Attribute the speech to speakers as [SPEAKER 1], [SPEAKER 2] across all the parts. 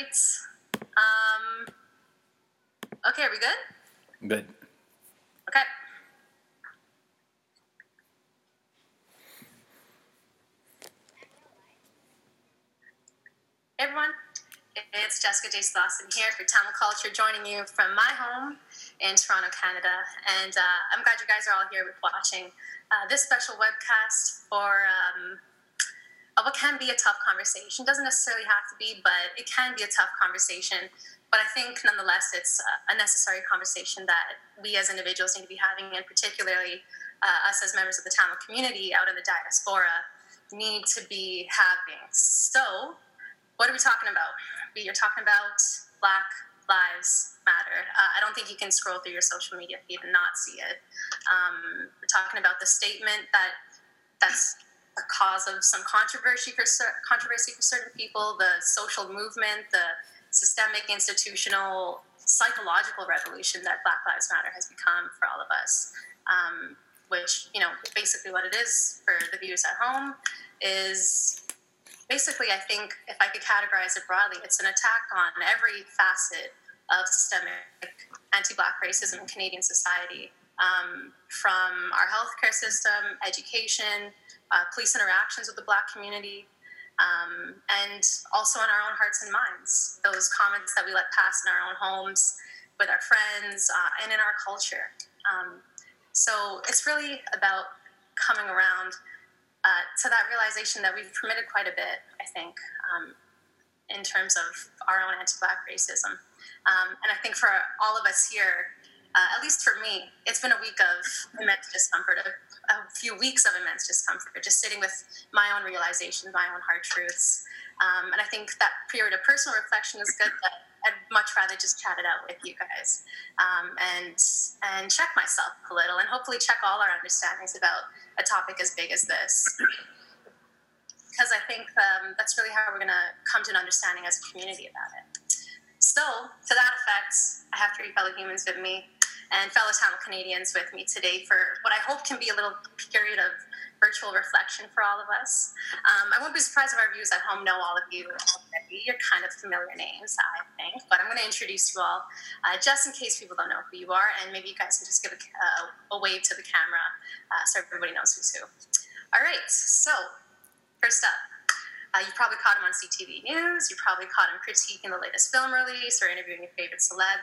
[SPEAKER 1] right. Um, okay, are we good?
[SPEAKER 2] Good.
[SPEAKER 1] Okay. Hey everyone, it's Jessica J. Slauson here for Tamil Culture, joining you from my home in Toronto, Canada. And uh, I'm glad you guys are all here watching uh, this special webcast for um, what can be a tough conversation. Doesn't necessarily have to be, but it can be a tough conversation. But I think nonetheless, it's a necessary conversation that we as individuals need to be having, and particularly uh, us as members of the Tamil community out in the diaspora need to be having. So, what are we talking about? We are talking about Black Lives Matter. Uh, I don't think you can scroll through your social media feed and not see it. Um, we're talking about the statement that that's cause of some controversy for controversy for certain people. The social movement, the systemic, institutional, psychological revolution that Black Lives Matter has become for all of us. Um, which you know, basically, what it is for the viewers at home is basically, I think if I could categorize it broadly, it's an attack on every facet of systemic anti-black racism in Canadian society, um, from our healthcare system, education, uh, police interactions with the black community, um, and also in our own hearts and minds. Those comments that we let pass in our own homes, with our friends, uh, and in our culture. Um, so it's really about coming around uh, to that realization that we've permitted quite a bit, I think, um, in terms of our own anti Black racism. Um, and I think for all of us here, uh, at least for me, it's been a week of immense discomfort, a, a, few weeks of immense discomfort, just sitting with my own realizations, my own hard truths. Um, and I think that period of personal reflection is good, but I'd much rather just chat it out with you guys um, and and check myself a little and hopefully check all our understandings about a topic as big as this. Because I think um, that's really how we're going to come to an understanding as a community about it. So, to that effect, I have three fellow humans with me and fellow Tamil Canadians with me today for what I hope can be a little period of virtual reflection for all of us. Um, I won't be surprised if our viewers at home know all of you already. You're kind of familiar names, I think, but I'm going to introduce you all uh, just in case people don't know who you are, and maybe you guys can just give a, uh, a wave to the camera uh, so everybody knows who's who. All right, so first up, uh, you probably caught him on CTV News. You probably caught him critiquing the latest film release or interviewing your favorite celeb.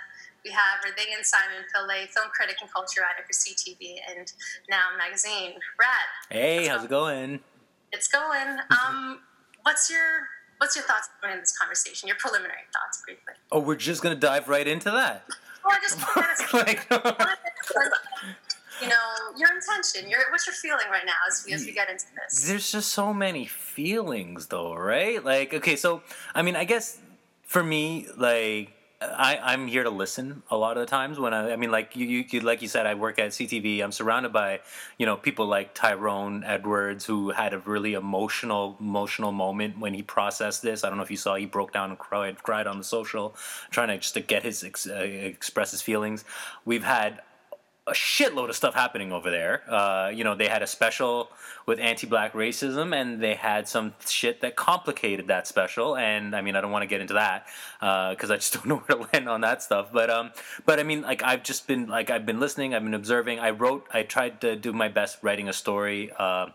[SPEAKER 1] We have Hridayan Simon Pillai, film critic and culture writer for CTV and Now Magazine. Rad.
[SPEAKER 2] Hey, how's it going?
[SPEAKER 1] It's going. Um, what's your what's your thoughts on this conversation? Your preliminary thoughts, briefly.
[SPEAKER 2] Oh, we're just gonna dive right into that.
[SPEAKER 1] Well, I just like, you know, your intention. Your what's your feeling right now as we as we get into this?
[SPEAKER 2] There's just so many feelings, though, right? Like, okay, so I mean, I guess for me, like I, I'm here to listen a lot of the times when I, I mean, like you, you, like you said, I work at CTV. I'm surrounded by, you know, people like Tyrone Edwards, who had a really emotional, emotional moment when he processed this. I don't know if you saw, he broke down and cried, cried on the social, trying to just to get his uh, express his feelings. We've had a shitload of stuff happening over there. Uh, you know, they had a special with anti-black racism, and they had some shit that complicated that special. And I mean, I don't want to get into that because uh, I just don't know where to land on that stuff. But um, but I mean, like I've just been like I've been listening, I've been observing. I wrote, I tried to do my best writing a story. Uh,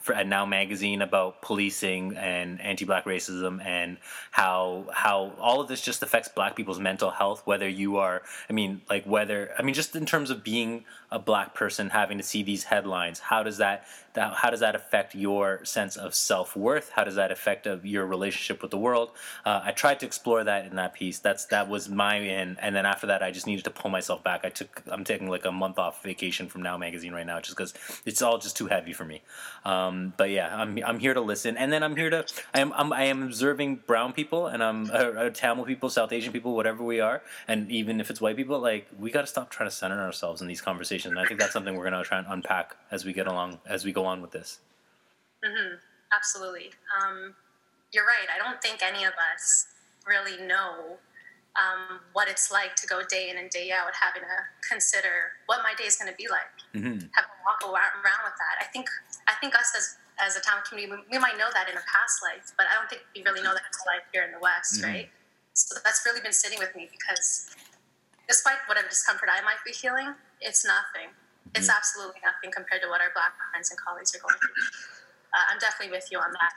[SPEAKER 2] for Now Magazine about policing and anti-black racism and how how all of this just affects black people's mental health whether you are I mean like whether I mean just in terms of being a black person having to see these headlines how does that, that how does that affect your sense of self-worth? How does that affect of your relationship with the world? Uh, I tried to explore that in that piece. That's that was my in and then after that I just needed to pull myself back. I took I'm taking like a month off vacation from Now Magazine right now just because it's all just too heavy for me. Um, um, but yeah, I'm I'm here to listen, and then I'm here to I am I'm, I am observing brown people, and I'm uh, uh, Tamil people, South Asian people, whatever we are, and even if it's white people, like we got to stop trying to center ourselves in these conversations. And I think that's something we're gonna try and unpack as we get along, as we go on with this.
[SPEAKER 1] Mm-hmm. Absolutely. Um, you're right. I don't think any of us really know um, what it's like to go day in and day out, having to consider what my day is going to be like, mm-hmm. having to walk around with that. I think I think us as as a Tamil community, we, might know that in a past life, but I don't think we really know that in life here in the West, mm-hmm. right? So that's really been sitting with me because despite whatever discomfort I might be feeling, it's nothing. It's mm-hmm. absolutely nothing compared to what our black friends and colleagues are going through. Uh, I'm definitely with you on that.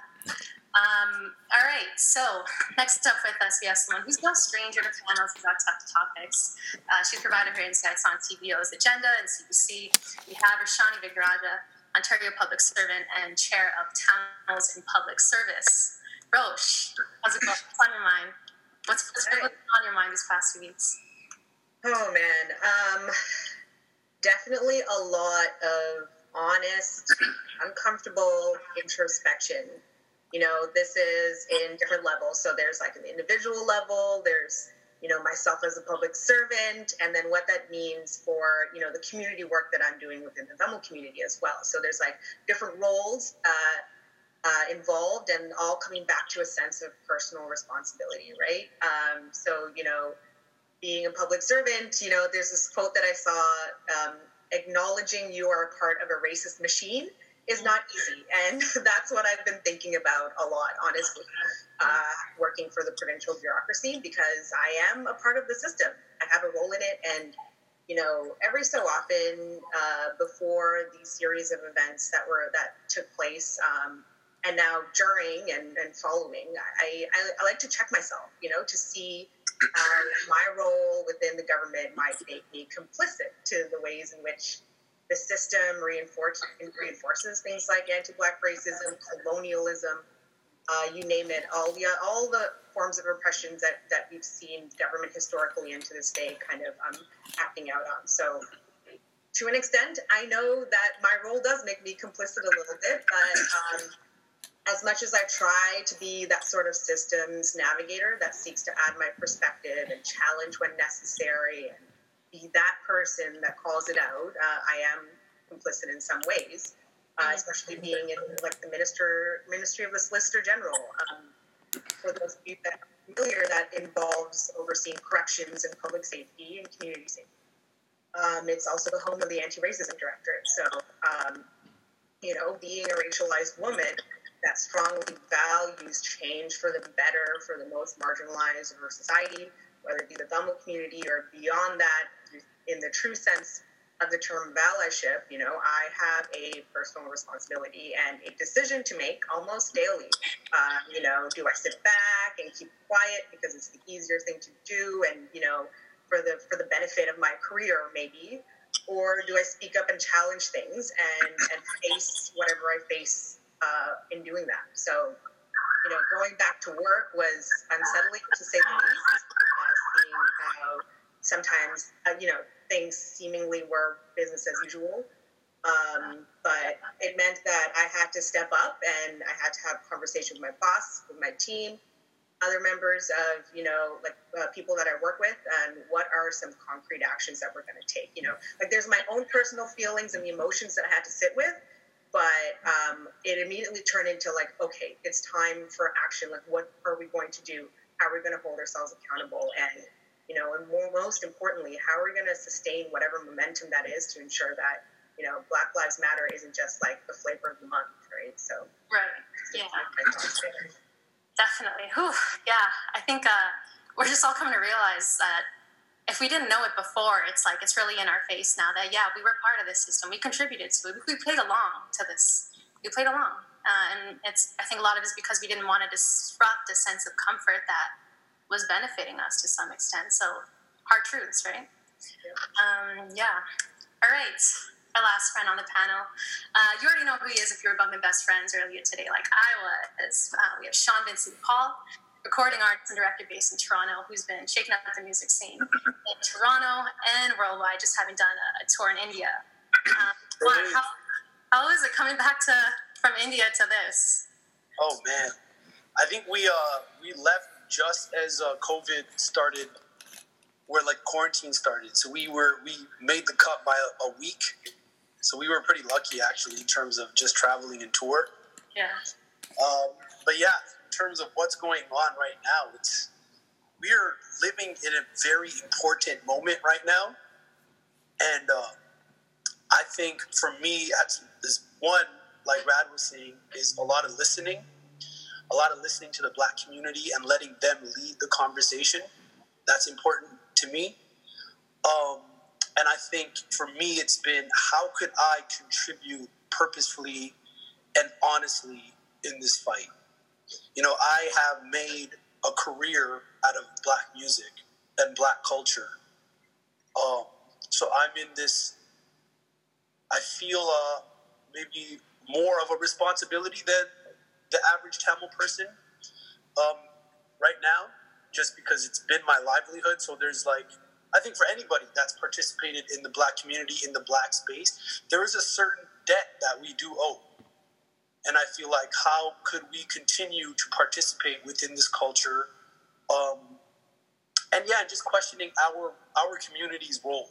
[SPEAKER 1] Um, all right, so next up with us, we have someone who's no stranger to panels about tough topics. Uh, she's provided her insights on TVO's agenda and CBC. We have Roshani Vignarajah, Ontario public servant and chair of Tamils in Public Service. Roche, how's it going? What's on your mind? What's, what's been on your mind these past few weeks?
[SPEAKER 3] Oh man, um, definitely a lot of honest, uncomfortable introspection. You know this is in different levels. So there's like an individual level there's you know myself as a public servant and then what that means for you know the community work that i'm doing within the Tamil community as well. So there's like different roles uh, uh, involved and all coming back to a sense of personal responsibility right? Um, so you know being a public servant you know there's this quote that i saw um, acknowledging you are a part of a racist machine is not easy. And that's what I've been thinking about a lot, honestly, uh, working for the provincial bureaucracy because I am a part of the system. I have a role in it. And, you know, every so often uh, before these series of events that were, that took place, um, and now during and, and following, I, I, I, like to check myself, you know, to see my role within the government might make me complicit to the ways in which the system reinforces reinforces things like anti-black racism, colonialism, uh, you name it, all the all the forms of oppression that that we've seen government historically and to this day kind of um, acting out on. So. To an extent, I know that my role does make me complicit a little bit, but um, as much as I try to be that sort of systems navigator that seeks to add my perspective and challenge when necessary and be that person that calls it out. Uh, I am complicit in some ways, uh, especially being in like the minister ministry of the Solicitor General. Um, for those of you that are familiar, that involves overseeing corrections and public safety and community safety. Um, it's also the home of the Anti-Racism Directorate. So, um, you know, being a racialized woman that strongly values change for the better for the most marginalized of our society, whether it be the Tamil community or beyond that, in the true sense of the term allyship, you know, I have a personal responsibility and a decision to make almost daily. Uh, you know, do I sit back and keep quiet because it's the easier thing to do, and you know, for the for the benefit of my career, maybe, or do I speak up and challenge things and and face whatever I face uh, in doing that? So, you know, going back to work was unsettling to say the least. Uh, seeing how sometimes, uh, you know, things seemingly were business as usual. Um, but it meant that I had to step up and I had to have conversation with my boss, with my team, other members of, you know, like uh, people that I work with, and what are some concrete actions that we're going to take. You know, like there's my own personal feelings and the emotions that I had to sit with, but um, it immediately turned into like, okay, it's time for action. Like, what are we going to do? How are we going to hold ourselves accountable? And you know, and more, most importantly, how are we going to sustain whatever momentum that is to ensure that, you know, Black Lives Matter isn't just like the flavor of the month, right? So,
[SPEAKER 1] right, yeah, definitely. Whew. Yeah, I think uh, we're just all coming to realize that if we didn't know it before, it's like it's really in our face now that yeah, we were part of this system, we contributed to it, we played along to this, we played along, uh, and it's I think a lot of it is because we didn't want to disrupt a sense of comfort that was benefiting us to some extent. So hard truths, right? Um, yeah. All right. Our last friend on the panel. Uh, you already know who he is if you were bumping best friends earlier today, like I was. Uh, we have Shan Vincent Paul, recording artist and director based in Toronto, who's been shaking up the music scene in Toronto and worldwide, just having done a, a tour in India. Um, how, how is it coming back to from India to this?
[SPEAKER 4] Oh man, I think we uh we left just as uh, COVID started, where like quarantine started. So we were we made the cut by a, a, week. So we were pretty lucky actually in terms of just traveling and tour.
[SPEAKER 1] Yeah.
[SPEAKER 4] Um, but yeah, terms of what's going on right now, it's we are living in a very important moment right now, and uh, I think for me, as one, like Rad was saying, is a lot of listening a lot of listening to the black community and letting them lead the conversation. That's important to me. Um, and I think for me, it's been how could I contribute purposefully and honestly in this fight? You know, I have made a career out of black music and black culture. Um, so I'm in this, I feel uh, maybe more of a responsibility than the average Tamil person um, right now, just because it's been my livelihood. So there's like, I think for anybody that's participated in the black community, in the black space, there is a certain debt that we do owe. And I feel like how could we continue to participate within this culture? Um, and yeah, just questioning our our community's role,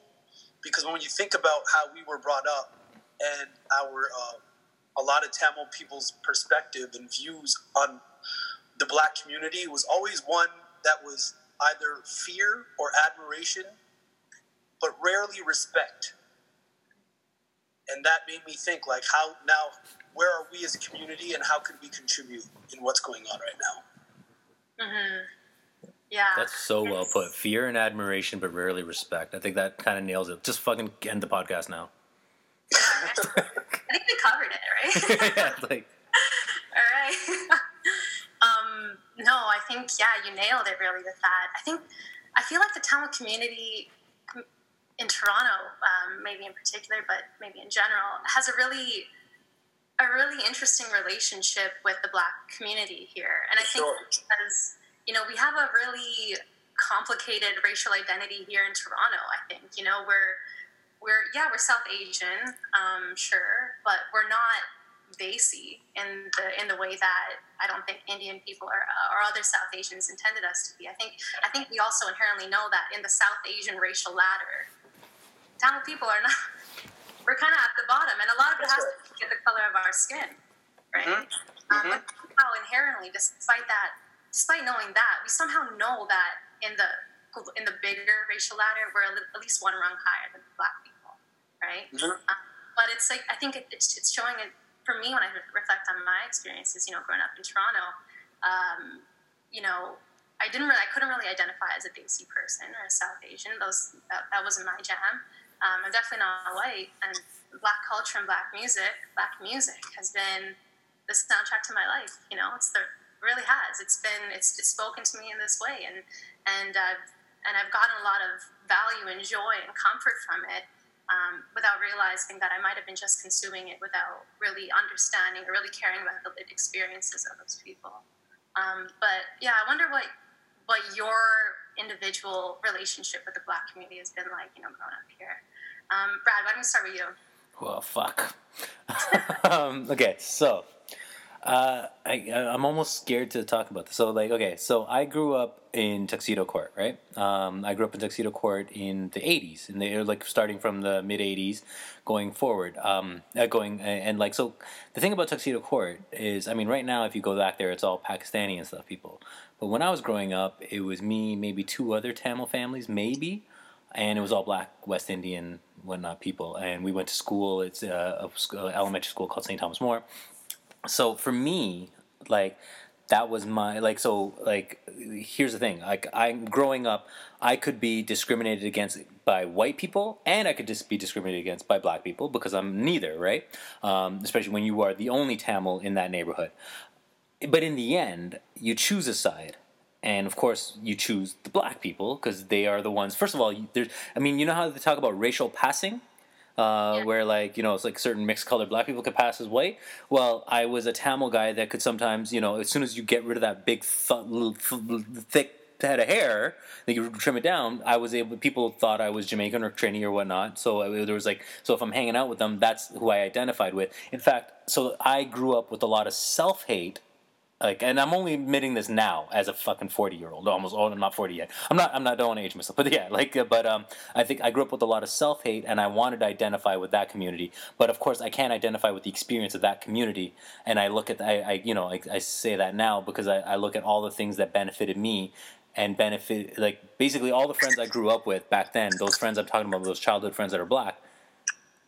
[SPEAKER 4] because when you think about how we were brought up and our uh, a lot of Tamil people's perspective and views on the black community was always one that was either fear or admiration, but rarely respect. And that made me think like how now where are we as a community and how can we contribute in what's going on right now?
[SPEAKER 1] Mm-hmm. Yeah.
[SPEAKER 2] That's so well put. Fear and admiration, but rarely respect. I think that kind of nails it. Just fucking end the podcast now.
[SPEAKER 1] I think we covered it, right?
[SPEAKER 2] yeah, like,
[SPEAKER 1] All right. um, no, I think yeah, you nailed it really with that. I think I feel like the Tamil community in Toronto, um, maybe in particular, but maybe in general, has a really a really interesting relationship with the Black community here, and I think
[SPEAKER 4] Sure.
[SPEAKER 1] because you know we have a really complicated racial identity here in Toronto. I think you know we're we're yeah we're South Asian, um, sure, but we're not Desi in the in the way that I don't think Indian people or, or other South Asians intended us to be. I think I think we also inherently know that in the South Asian racial ladder, Tamil people are not. We're kind of at the bottom, and a lot of it has to do with the color of our skin, right?
[SPEAKER 4] Mhm.
[SPEAKER 1] Um, but somehow inherently, despite that, despite knowing that, we somehow know that in the in the bigger racial ladder, we're at least one rung higher than Black people, right?
[SPEAKER 4] Mhm.
[SPEAKER 1] Um, but it's like I think it, it's it's showing it for me when I reflect on my experiences. You know, growing up in Toronto, um, you know, I didn't really, I couldn't really identify as a Desi person or a South Asian. Those that, that wasn't my jam. Um, I'm definitely not white, and Black culture and Black music, Black music has been the soundtrack to my life. You know, it's the it really has. It's been it's, it's spoken to me in this way, and and I've and I've gotten a lot of value and joy and comfort from it um, without realizing that I might have been just consuming it without really understanding or really caring about the experiences of those people. Um, but yeah, I wonder what what your individual relationship with the Black community has been like. You know, growing up here. Um, Rad, why don't we start with you?
[SPEAKER 2] well, fuck. um, okay, so uh, I, I'm almost scared to talk about this. So, like, okay, so I grew up in Tuxedo Court, right? Um, I grew up in Tuxedo Court in the 80s, and they're like starting from the mid 80s going forward. Um, uh, going and, and like, so the thing about Tuxedo Court is, I mean, right now, if you go back there, it's all Pakistani and stuff, people. But when I was growing up, it was me, maybe two other Tamil families, maybe and it was all black West Indian whatnot people. And we went to school. It's a, a a elementary school called St. Thomas More. So for me, like that was my like so like here's the thing like i'm growing up i could be discriminated against by white people and i could just be discriminated against by black people because i'm neither right um, especially when you are the only tamil in that neighborhood but in the end you choose a side and of course you choose the black people because they are the ones first of all there's i mean you know how they talk about racial passing? Uh,
[SPEAKER 1] Yeah.
[SPEAKER 2] where like you know it's like certain mixed colored black people could pass as white? Well i was a tamil guy that could sometimes you know as soon as you get rid of that big th- little th- thick head of hair that you trim it down i was able people thought i was jamaican or trini or whatnot so I, there was like so if i'm hanging out with them that's who i identified with. In fact so i grew up with a lot of self-hate like and i'm only admitting this now as a fucking 40 year old almost oh i'm not 40 yet. I'm not i'm not don't want to age myself but yeah like uh, but um i think i grew up with a lot of self-hate and i wanted to identify with that community but of course i can't identify with the experience of that community. And i look at i, I you know I, I say that now because I, I look at all the things that benefited me and benefit like basically all the friends i grew up with back then those friends i'm talking about those childhood friends that are black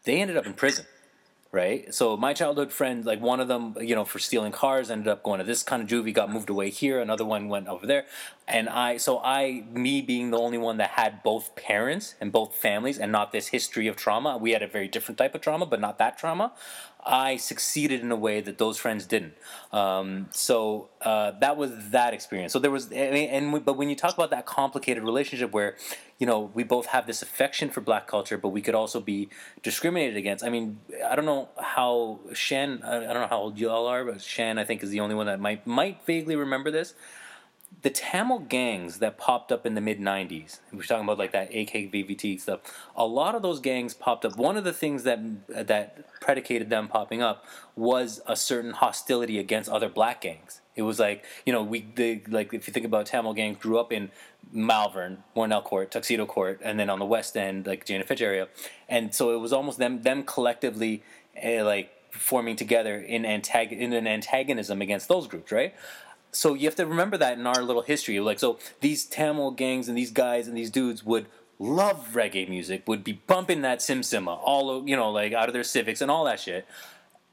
[SPEAKER 2] they ended up in prison right? So my childhood friend, like one of them, you know, for stealing cars, ended up going to this kind of juvie, got moved away here. Another one went over there, and I, so I, me being the only one that had both parents and both families, and not this history of trauma. We had a very different type of trauma, but not that trauma. I succeeded in a way that those friends didn't. Um, so uh, that was that experience. So there was, I mean, and we, but when you talk about that complicated relationship where, you know, we both have this affection for black culture, but we could also be discriminated against. I mean, I don't know how Shan, I don't know how old you all are, but Shan, I think, is the only one that might might vaguely remember this the Tamil gangs that popped up in the mid 90s, we're talking about like that AKVVT stuff, a lot of those gangs popped up. One of the things that that predicated them popping up was a certain hostility against other black gangs. It was like, you know, we the, like if you think about Tamil gangs grew up in Malvern, Mornelle Court, Tuxedo Court, and then on the west end, like Jane Finch area. And so it was almost them them collectively uh, like forming together in antag- in an antagonism against those groups, right? So you have to remember that in our little history. Like, so these Tamil gangs and these guys and these dudes would love reggae music, would be bumping that Sim Simma all, you know, like out of their Civics and all that shit.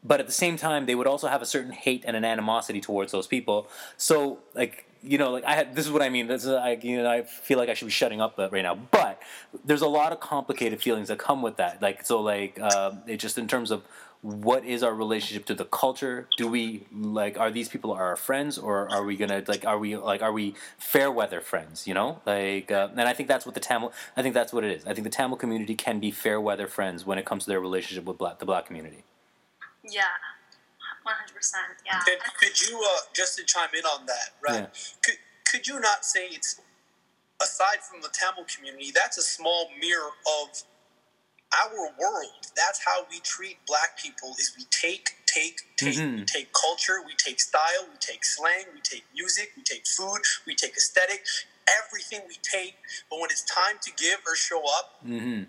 [SPEAKER 2] But at the same time, they would also have a certain hate and an animosity towards those people. So, like, you know, like I had, this is what I mean. This is, I, you know, I feel like I should be shutting up right now. But there's a lot of complicated feelings that come with that. Like, so, like, uh, it just in terms of what is our relationship to the culture? Do we like are these people our friends or are we gonna like are we like are we fair weather friends you know? Like uh, and i think that's what the tamil i think that's what it is. I think the tamil community can be fair weather friends when it comes to their relationship with black the black community.
[SPEAKER 1] Yeah 100% yeah.
[SPEAKER 4] And could you uh, just to chime in on that right? Yeah. could, could you not say it's aside from the tamil community that's a small mirror of our world that's how we treat black people is we take take take mm-hmm. we take culture we take style we take slang we take music we take food we take aesthetic everything we take but when it's time to give or show up mm-hmm.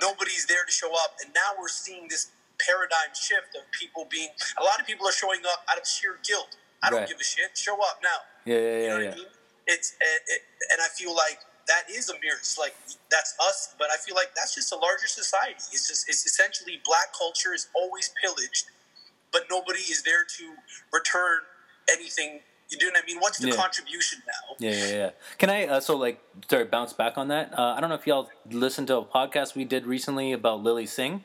[SPEAKER 4] nobody's there to show up and now we're seeing this paradigm shift of people being a lot of people are showing up out of sheer guilt i don't give a shit show up now
[SPEAKER 2] yeah yeah yeah, you know yeah. I mean?
[SPEAKER 4] it's it, it, and i feel like that is a mirror. It's like that's us, but I feel like that's just a larger society. It's just it's essentially black culture is always pillaged, but nobody is there to return anything. You know what I mean? What's the yeah. contribution now?
[SPEAKER 2] Yeah, yeah, yeah. Can I uh, so like sorry bounce back on that? Uh, I don't know if y'all listened to a podcast we did recently about Lilly Singh.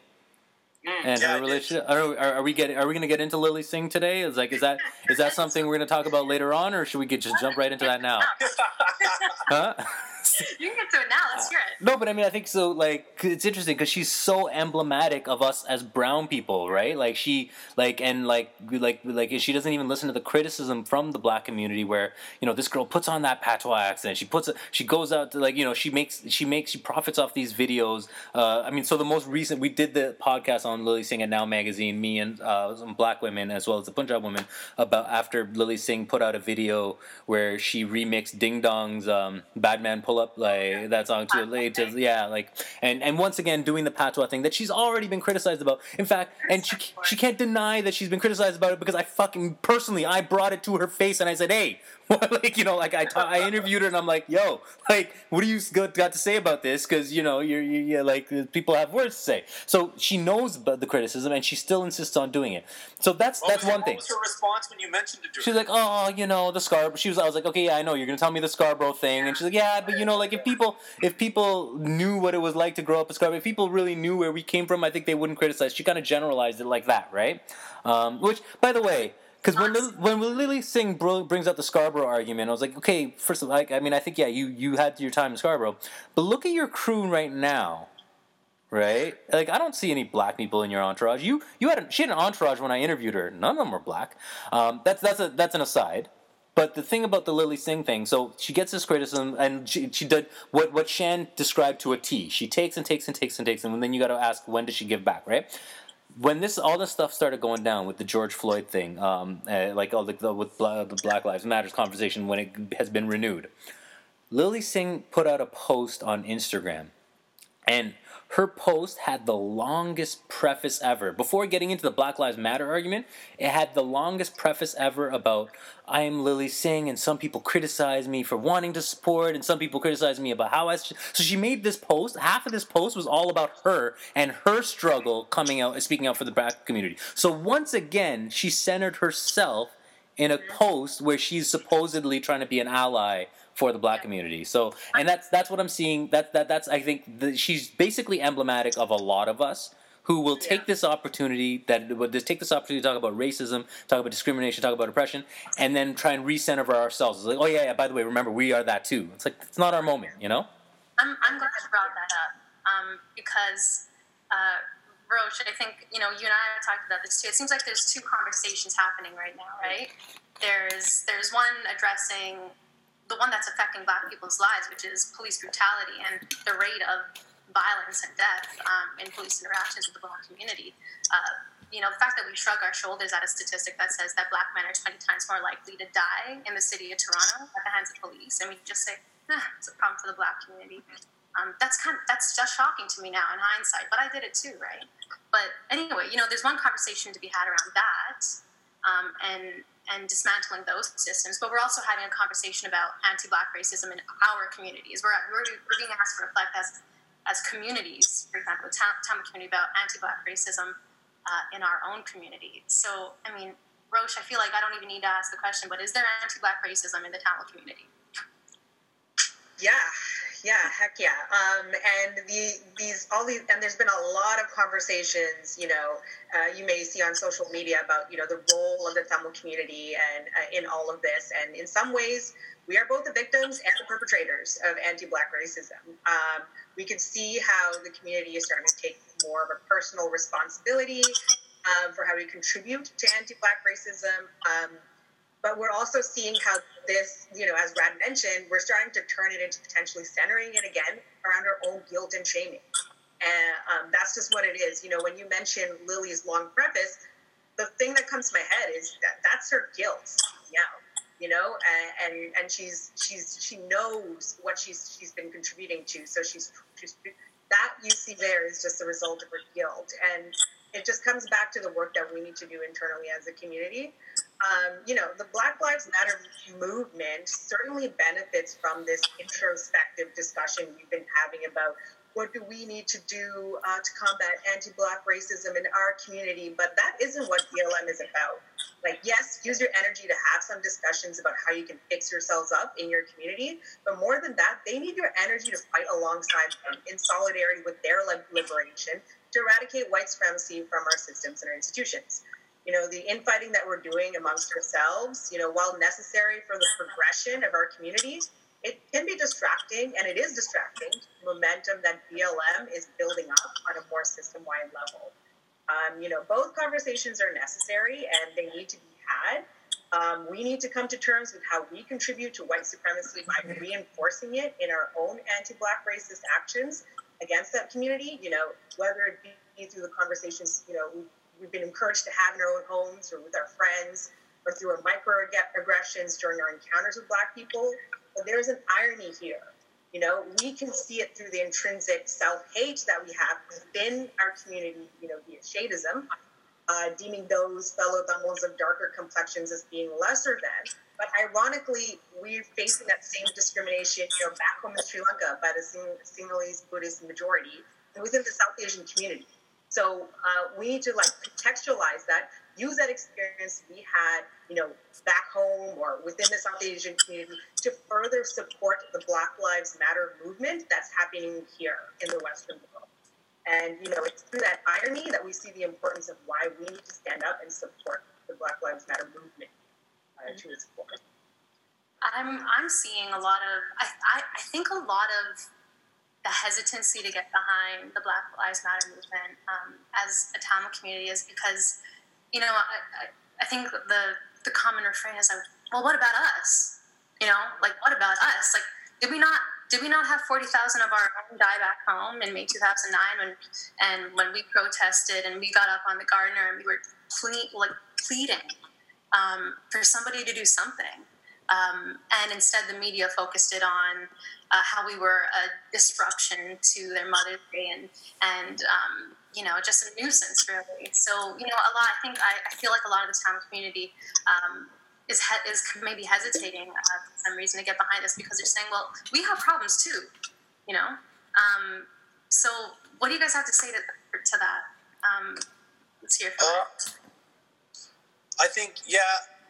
[SPEAKER 2] Mm, and yeah, her relationship. Are, are, are, we getting? Are we going to get into Lilly Singh today? Is like is that is that something we're going to talk about later on, or should we get just jump right into that now?
[SPEAKER 1] huh? you can get to it now. Let's hear it.
[SPEAKER 2] No, but I mean, I think so. Like, it's interesting because she's so emblematic of us as brown people, right? Like she, like, and like, like, like, she doesn't even listen to the criticism from the black community where you know this girl puts on that patois accent. She puts, she goes out to like, you know, she makes, she makes, she profits off these videos. Uh, I mean, so the most recent, we did the podcast on Lilly Singh at Now Magazine, me and uh, some black women as well as the Punjab woman about after Lilly Singh put out a video where she remixed Ding Dong's um, "Bad Man Pull Up" like that song too late to yeah like and and once again doing the patois thing that she's already been criticized about. In fact and she she can't deny that she's been criticized about it because I fucking personally I brought it to her face and I said hey like you know, like I, ta- I interviewed her and I'm like, yo, like, what do you got, to say about this? Because you know, you're, you're, you're, like people have words to say. So she knows about the criticism and she still insists on doing it. So that's what that's one thing.
[SPEAKER 4] What was her response when you mentioned it?
[SPEAKER 2] She's like, oh, you know, the Scarborough. She was. I was like, okay, yeah, I know you're gonna tell me the Scarborough thing, and she's like, yeah, but you know, like if people if people knew what it was like to grow up in Scarborough, if people really knew where we came from, I think they wouldn't criticize. She kind of generalized it like that, right? Um, which, by the way because when when Lilly Singh brings up the Scarborough argument, I was like, okay, first of all, like, I mean, I think yeah, you you had your time in Scarborough, but look at your crew right now, right? Like, I don't see any black people in your entourage. You you had a, she had an entourage when I interviewed her. None of them were black. Um, that's that's a that's an aside. But the thing about the Lilly Singh thing, so she gets this criticism, and she, she did what what Shan described to a T. She takes and takes and takes and takes, and then you got to ask when does she give back, right? When this all this stuff started going down with the George Floyd thing, um, uh, like all the, the with the Black Lives Matters conversation when it has been renewed, Lilly Singh put out a post on Instagram, and her post had the longest preface ever. Before getting into the Black Lives Matter argument, it had the longest preface ever about I am Lilly Singh, and some people criticize me for wanting to support, and some people criticize me about how I. So she made this post. Half of this post was all about her and her struggle coming out, and speaking out for the black community. So once again, she centered herself in a post where she's supposedly trying to be an ally for the black community. So, and that's that's what I'm seeing. That that that's I think the, she's basically emblematic of a lot of us who will take this opportunity that would just take this opportunity to talk about racism, talk about discrimination, talk about oppression, and then try and recenter for ourselves. It's like, oh yeah, yeah. By the way, remember we are that too. It's like it's not our moment, you know.
[SPEAKER 1] I'm I'm glad you brought that up um, because. Uh, Roche, I think you know you and I have talked about this too. It seems like there's two conversations happening right now, right? There's there's one addressing the one that's affecting black people's lives, which is police brutality and the rate of violence and death um, in police interactions with the black community. Uh, you know, the fact that we shrug our shoulders at a statistic that says that black men are 20 times more likely to die in the city of Toronto at the hands of police, and we just say, it's a problem for the black community. Um, that's kind of, that's just shocking to me now in hindsight, but I did it too, right? But anyway, you know, there's one conversation to be had around that, um, and and dismantling those systems. But we're also having a conversation about anti-black racism in our communities. We're, we're, we're being asked to reflect as, as communities, for example, the Tamil community about anti-black racism uh, in our own community. So, I mean, Roche, I feel like I don't even need to ask the question, but is there anti-black racism in the Tamil community?
[SPEAKER 3] Yeah, yeah, heck yeah. Um, and the these all these and there's been a lot of conversations. You know, uh, you may see on social media about you know the role of the Tamil community and uh, in all of this. And in some ways, we are both the victims and the perpetrators of anti-black racism. Um, we can see how the community is starting to take more of a personal responsibility um, for how we contribute to anti-black racism. Um, but we're also seeing how this, you know, as Rad mentioned, we're starting to turn it into potentially centering it again around our own guilt and shaming. And um, that's just what it is. You know, when you mention Lilly's long preface, the thing that comes to my head is that that's her guilt. Yeah, you know, and, and and she's she's she knows what she's she's been contributing to. So she's she's that you see there is just the result of her guilt, and it just comes back to the work that we need to do internally as a community um, you know, the Black Lives Matter movement certainly benefits from this introspective discussion we've been having about what do we need to do uh, to combat anti-black racism in our community but that isn't what blm is about. Like yes use your energy to have some discussions about how you can fix yourselves up in your community but more than that they need your energy to fight alongside them in solidarity with their liberation to eradicate white supremacy from our systems and our institutions you know, the infighting that we're doing amongst ourselves, you know, while necessary for the progression of our community, it can be distracting, and it is distracting. Momentum that BLM is building up on a more system-wide level. Um, you know, both conversations are necessary, and they need to be had. Um, we need to come to terms with how we contribute to white supremacy by reinforcing it in our own anti-black racist actions against that community. You know, whether it be through the conversations, you know, we've been encouraged to have in our own homes or with our friends or through our microaggressions during our encounters with Black people. But there's an irony here. You know, we can see it through the intrinsic self hate that we have within our community, you know, via shadism, uh, deeming those fellow Tamils of darker complexions as being lesser than. But ironically, we're facing that same discrimination, you know, back home in Sri Lanka by the Sinhalese Buddhist majority and within the South Asian community. So uh, we need to like contextualize that, use that experience we had, you know, back home or within the South Asian community to further support the Black Lives Matter movement that's happening here in the Western world. And you know, it's through that irony that we see the importance of why we need to stand up and support the Black Lives Matter movement uh, to its core.
[SPEAKER 1] I'm I'm seeing a lot of I, I, I think a lot of the hesitancy to get behind the Black Lives Matter movement um, as a Tamil community is because, you know, I, I, think the the common refrain is like, well, what about us? You know, like what about us? Like, did we not did we not have forty thousand of our own die back home in May two thousand nine when and when we protested and we got up on the Gardiner and we were ple- like pleading um, for somebody to do something. Um, and instead, the media focused it on uh, how we were a disruption to their Mother's Day and and um, you know just a nuisance really. So you know a lot. I think I, I feel like a lot of the Tamil community. Um, is, he- is maybe hesitating uh, for some reason to get behind this because they're saying, well, we have problems too, you know. Um, so, what do you guys have to say to, to that? Um, let's hear from
[SPEAKER 4] Uh, I think yeah.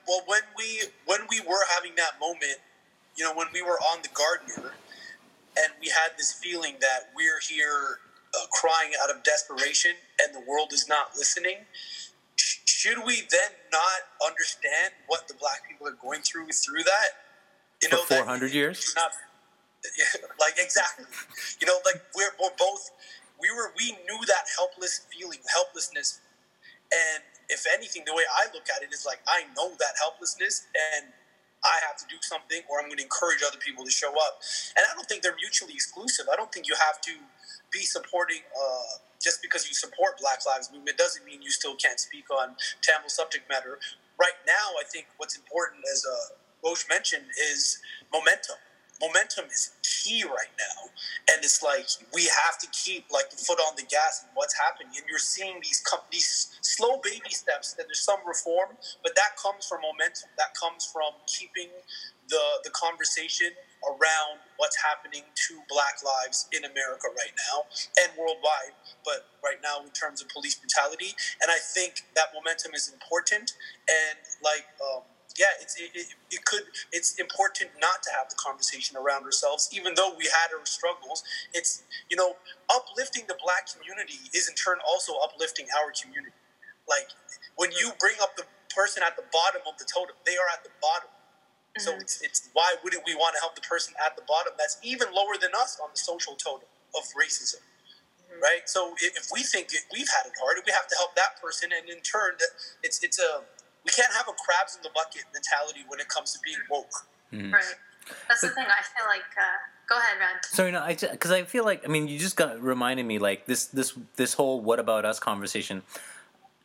[SPEAKER 4] Well, when we when we were having that moment, you know, when we were on the Gardiner, and we had this feeling that we're here uh, crying out of desperation, and the world is not listening. sh- Should we then not understand what the black people are going through through that? You
[SPEAKER 2] For
[SPEAKER 4] that
[SPEAKER 2] 400 years?
[SPEAKER 4] Not, like exactly. You know, like we're, we're both we were we knew that helpless feeling, helplessness and if anything, the way I look at it is like I know that helplessness and I have to do something or I'm going to encourage other people to show up. And I don't think they're mutually exclusive. I don't think you have to be supporting uh, just because you support Black Lives Movement doesn't mean you still can't speak on Tamil subject matter. Right now, I think what's important, as uh, Roche mentioned, is momentum. Momentum is key right now, and it's like we have to keep like the foot on the gas and what's happening. And you're seeing these com- these slow baby steps. That there's some reform, but that comes from momentum. That comes from keeping the the conversation around what's happening to Black lives in America right now and worldwide. But right now, in terms of police brutality, and I think that momentum is important. And like. Um, yeah, it's, it, it, it could. It's important not to have the conversation around ourselves, even though we had our struggles. It's you know, uplifting the black community is in turn also uplifting our community. Like when you bring up the person at the bottom of the totem, they are at the bottom. So mm-hmm. it's, it's why wouldn't we want to help the person at the bottom that's even lower than us on the social totem of racism, mm-hmm. right? So if, we think we've had it hard, we have to help that person, and in turn, that it's it's a we can't have a crabs in the bucket mentality when it comes to being woke.
[SPEAKER 1] Right. That's the thing. I feel like. Uh, go ahead, Ren.
[SPEAKER 2] So you know, I because I feel like I mean, you just got reminded me like this this this whole "what about us" conversation.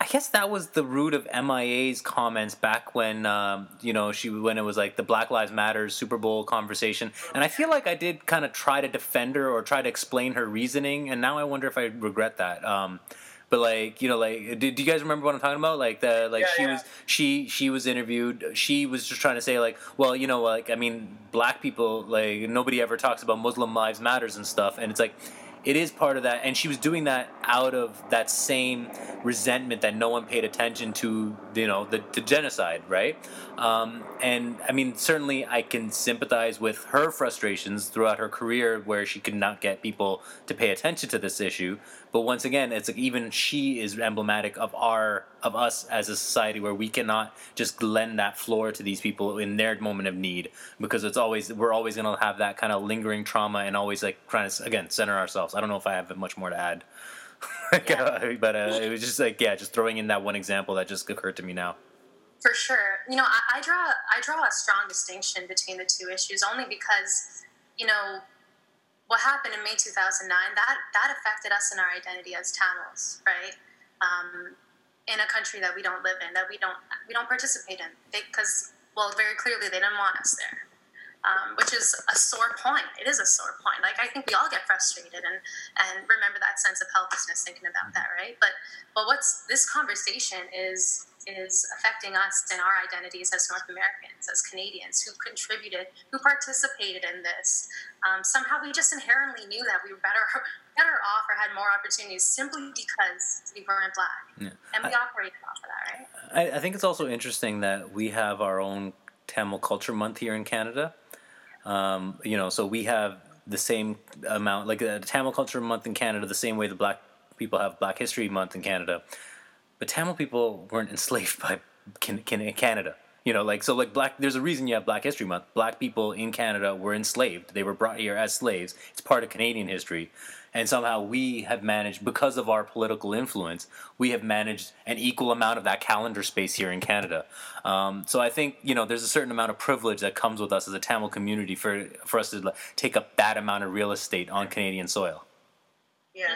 [SPEAKER 2] I guess that was the root of MIA's comments back when um, you know she when it was like the Black Lives Matter Super Bowl conversation, and I feel like I did kind of try to defend her or try to explain her reasoning, and now I wonder if I regret that. Um, but like you know, like do, do you guys remember what I'm talking about? Like the like
[SPEAKER 4] Yeah,
[SPEAKER 2] she
[SPEAKER 4] yeah.
[SPEAKER 2] was she she was interviewed. She was just trying to say like, well, you know, like I mean, black people like nobody ever talks about Muslim lives matters and stuff, and it's like it is part of that and she was doing that out of that same resentment that no one paid attention to you know the, the genocide right um, and i mean certainly i can sympathize with her frustrations throughout her career where she could not get people to pay attention to this issue but once again it's like even she is emblematic of our of us as a society where we cannot just lend that floor to these people in their moment of need because it's always we're always going to have that kind of lingering trauma and always like trying to again center ourselves. I don't know if i have much more to add. But uh, it was just like yeah just throwing in that one example that just occurred to me now.
[SPEAKER 1] For sure. You know, I, I draw I draw a strong distinction between the two issues only because, you know, what happened in May 2009 that that affected us in our identity as Tamils, right? Um, in a country that we don't live in, that we don't we don't participate in, because well, very clearly they didn't want us there. Um, which is a sore point. It is a sore point. Like I think we all get frustrated and and remember that sense of helplessness thinking about that, right? But but what's this conversation is is affecting us and our identities as North Americans, as Canadians who contributed, who participated in this. Um, somehow we just inherently knew that we were better better off or had more opportunities simply because we weren't black,
[SPEAKER 2] Yeah.
[SPEAKER 1] and we
[SPEAKER 2] I-
[SPEAKER 1] operated off of that, right?
[SPEAKER 2] I, I think it's also interesting that we have our own Tamil Culture Month here in Canada. Um, you know, so we have the same amount, like uh, Tamil Culture Month in Canada, the same way the Black people have Black History Month in Canada. But Tamil people weren't enslaved by can, can, Canada. You know, like so, like black. There's a reason you have Black History Month. Black people in Canada were enslaved. They were brought here as slaves. It's part of Canadian history, and somehow we have managed, because of our political influence, we have managed an equal amount of that calendar space here in Canada. Um, so I think you know there's a certain amount of privilege that comes with us as a Tamil community for for us to take up that amount of real estate on Canadian soil.
[SPEAKER 3] Yeah,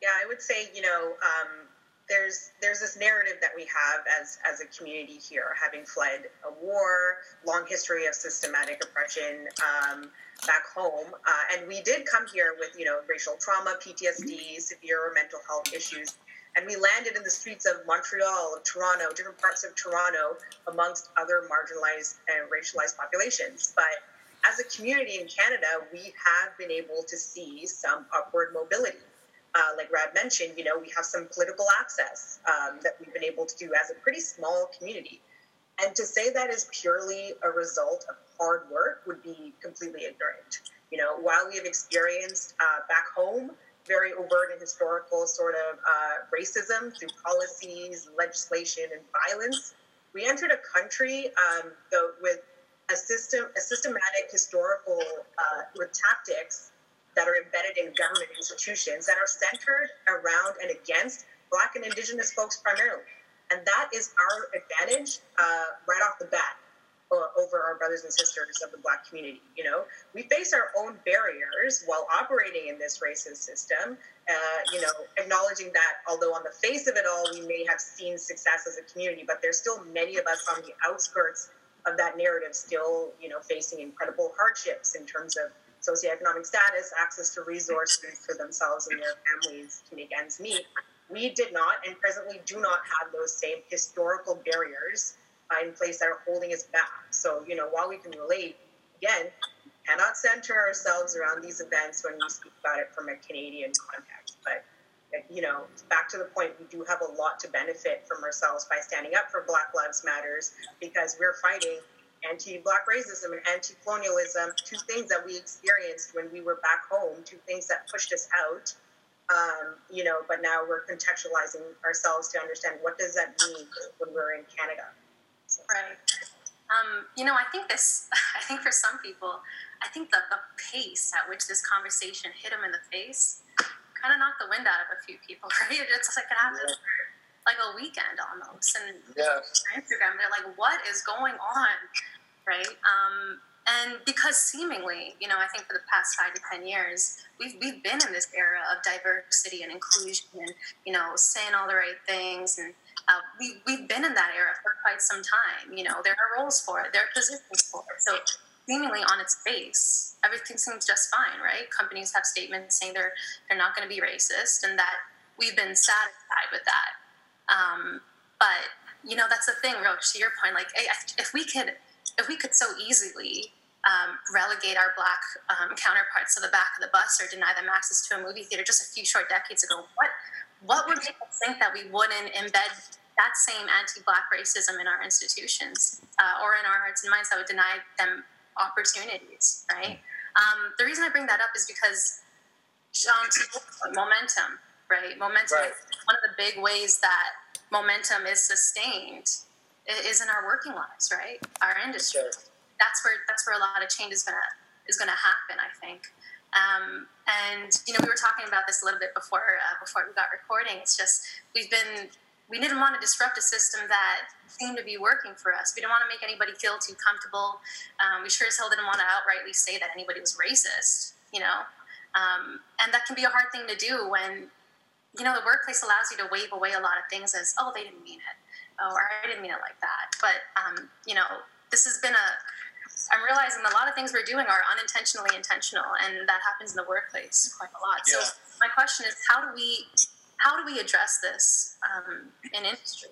[SPEAKER 3] yeah. I would say you know um, there's there's this narrative that we have as as a community here, having fled a war, long history of systematic oppression. Um, back home. Uh, and we did come here with, you know, racial trauma, PTSD, severe mental health issues. And we landed in the streets of Montreal, of Toronto, different parts of Toronto, amongst other marginalized and racialized populations. But as a community in Canada, we have been able to see some upward mobility. Uh, like Rad mentioned, you know, we have some political access um, that we've been able to do as a pretty small community. And to say that is purely a result of hard work would be completely ignorant. You know, while we have experienced uh, back home very overt and historical sort of uh, racism through policies, legislation, and violence, we entered a country um, with a system, a systematic historical uh, with tactics that are embedded in government institutions that are centered around and against Black and Indigenous folks primarily. And that is our advantage uh, right off the bat uh, over our brothers and sisters of the Black community. You know, we face our own barriers while operating in this racist system. Uh, you know, acknowledging that although on the face of it all we may have seen success as a community, but there's still many of us on the outskirts of that narrative still, you know, facing incredible hardships in terms of socioeconomic status, access to resources for themselves and their families to make ends meet. We did not and presently do not have those same historical barriers uh, in place that are holding us back. So, you know, while we can relate, again, cannot center ourselves around these events when we speak about it from a Canadian context. But, you know, back to the point, we do have a lot to benefit from ourselves by standing up for Black Lives Matters because we're fighting anti-black racism and anti-colonialism, two things that we experienced when we were back home, two things that pushed us out. Um, you know, but now we're contextualizing ourselves to understand what does that mean when we're in Canada.
[SPEAKER 1] So. Right. Um, you know, I think this. I think for some people, I think the, the pace at which this conversation hit them in the face kind of knocked the wind out of a few people. Right? It's like it happened. Yeah like a weekend almost. And
[SPEAKER 4] yeah.
[SPEAKER 1] Instagram, they're like, what is going on? Right? Um, and because seemingly, you know, I think for the past five to ten years, we've we've been in this era of diversity and inclusion, and you know, saying all the right things, and uh, we we've been in that era for quite some time. You know, there are roles for it, there are positions for it. So seemingly on its face, everything seems just fine, right? Companies have statements saying they're they're not going to be racist, and that we've been satisfied with that. Um, but you know, that's the thing, Roach. To your point, like if we could if we could so easily um, relegate our black um, counterparts to the back of the bus or deny them access to a movie theater just a few short decades ago, what what would make us think that we wouldn't embed that same anti-black racism in our institutions uh, or in our hearts and minds that would deny them opportunities, right? Um, the reason I bring that up is because um, momentum, right? Momentum right. is one of the big ways that momentum is sustained is in our working lives, right? Our industry. Sure. That's where that's where a lot of change is gonna is gonna happen. I think. Um, and you know, we were talking about this a little bit before uh, before we got recording. It's just we've been we didn't want to disrupt a system that seemed to be working for us. We didn't want to make anybody feel too comfortable. Um, we sure as hell didn't want to outrightly say that anybody was racist. You know, um, and that can be a hard thing to do when you know the workplace allows you to wave away a lot of things as oh they didn't mean it oh, or I didn't mean it like that. But, um, you know, this has been a, I'm realizing a lot of things we're doing are unintentionally intentional, and that happens in the workplace quite a lot. Yeah. So my question is, how do we, how do we address this um, in industry?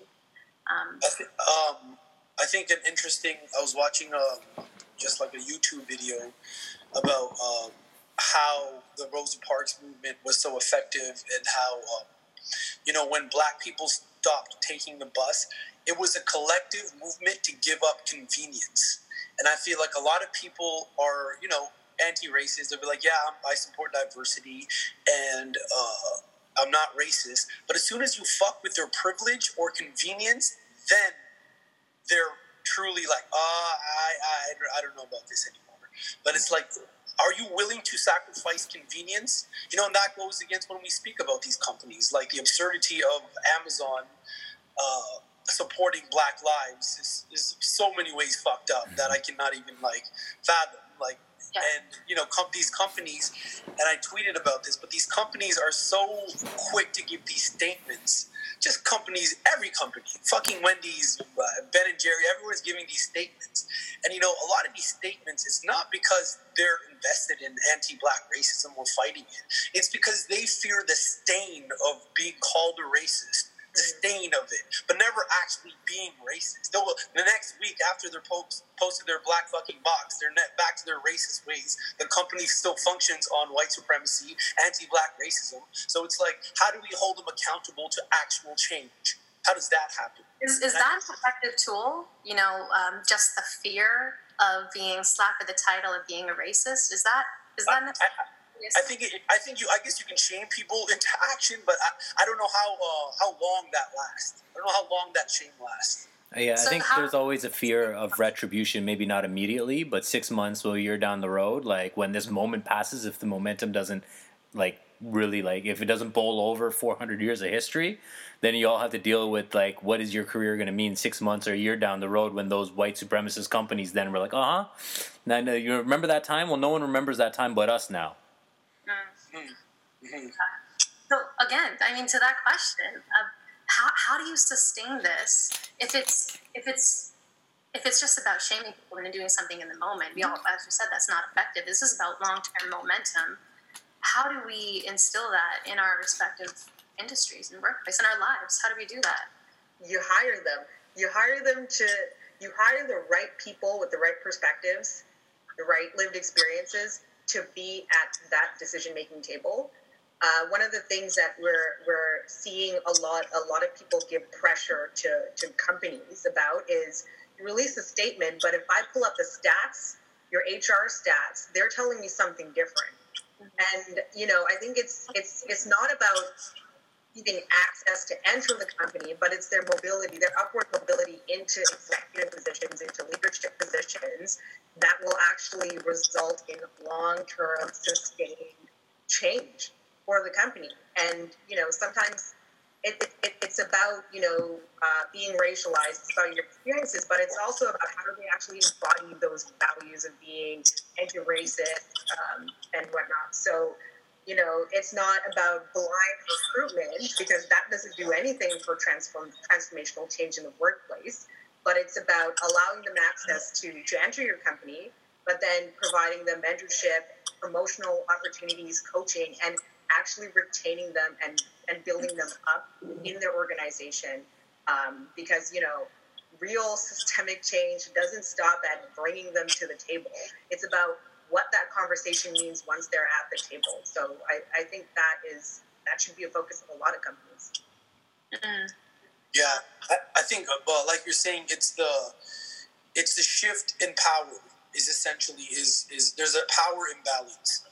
[SPEAKER 1] Um,
[SPEAKER 4] I, th- um, I think an interesting. I was watching um, just like a YouTube video about um, how the Rosa Parks movement was so effective, and how um, you know when Black people stopped taking the bus. It was a collective movement to give up convenience. And I feel like a lot of people are, you know, anti-racist. They'll be like, yeah, i support diversity and uh, I'm not racist. But as soon as you fuck with their privilege or convenience, then they're truly like, oh, I, I, I don't know about this anymore. But it's like, are you willing to sacrifice convenience? You know, and that goes against when we speak about these companies, like the absurdity of Amazon uh, supporting Black lives is, is so many ways fucked up that I cannot even like fathom. Like,
[SPEAKER 1] Yeah.
[SPEAKER 4] And you know, com- these companies, and I tweeted about this, but these companies are so quick to give these statements. Just companies, every company, fucking Wendy's, uh, Ben and Jerry, everyone's giving these statements. And you know, a lot of these statements, it's not because they're invested in anti-black racism or fighting it. It's because they fear the stain of being called a racist the stain of it, but never actually being racist. They'll, the next week after they're post, posted their black fucking box, they're net back to their racist ways. The company still functions on white supremacy, anti-black racism. So it's like, how do we hold them accountable to actual change? How does that happen?
[SPEAKER 1] Is, is that an effective tool? You know, um, just the fear of being slapped with the title of being a racist. Is that is that?
[SPEAKER 4] I, I, I think it, I think you. I guess you can shame people into action, but I, I don't know how uh, how long that lasts. I don't know how long that shame lasts.
[SPEAKER 2] Yeah,
[SPEAKER 1] So
[SPEAKER 2] I think
[SPEAKER 1] how-
[SPEAKER 2] there's always a fear of retribution, maybe not immediately, but six months or a year down the road, like when this moment passes, if the momentum doesn't like really like if it doesn't bowl over 400 years of history, then you all have to deal with like what is your career going to mean six months or a year down the road when those white supremacist companies then were like, uh huh, now now you remember that time? Well, no one remembers that time but us now.
[SPEAKER 1] So again, I mean, to that question of how, how do you sustain this if it's if it's if it's just about shaming people into doing something in the moment? We all, as we said, that's not effective. This is about long term momentum. How do we instill that in our respective industries and workplace in our lives? How do we do that?
[SPEAKER 3] you hire them. You hire them to you hire the right people with the right perspectives, the right lived experiences to be at that decision making table. Uh, one of the things that we're we're seeing a lot a lot of people give pressure to to companies about is you release a statement, but if I pull up the stats, your HR stats, they're telling me something different. And you know, I think it's it's it's not about giving access to enter the company, but it's their mobility, their upward mobility into executive positions, into leadership positions that will actually result in long-term sustained change for the company. And you know, sometimes it, it, it, it's about you know uh, being racialized. It's about your experiences, but it's also about how do they actually embody those values of being anti-racist um, and whatnot. So you know, it's not about blind recruitment because that doesn't do anything for transform transformational change in the workplace. But it's about allowing them access to to enter your company, but then providing them mentorship, promotional opportunities, coaching, and actually retaining them and and building them up in their organization. Um, because you know, real systemic change doesn't stop at bringing them to the table. It's about what that conversation means once they're at the table. So I, I think that is that should be a focus of a lot of companies.
[SPEAKER 1] Mm.
[SPEAKER 4] Yeah, I, I think, uh, well, like you're saying, it's the it's the shift in power is essentially is is there's a power imbalance,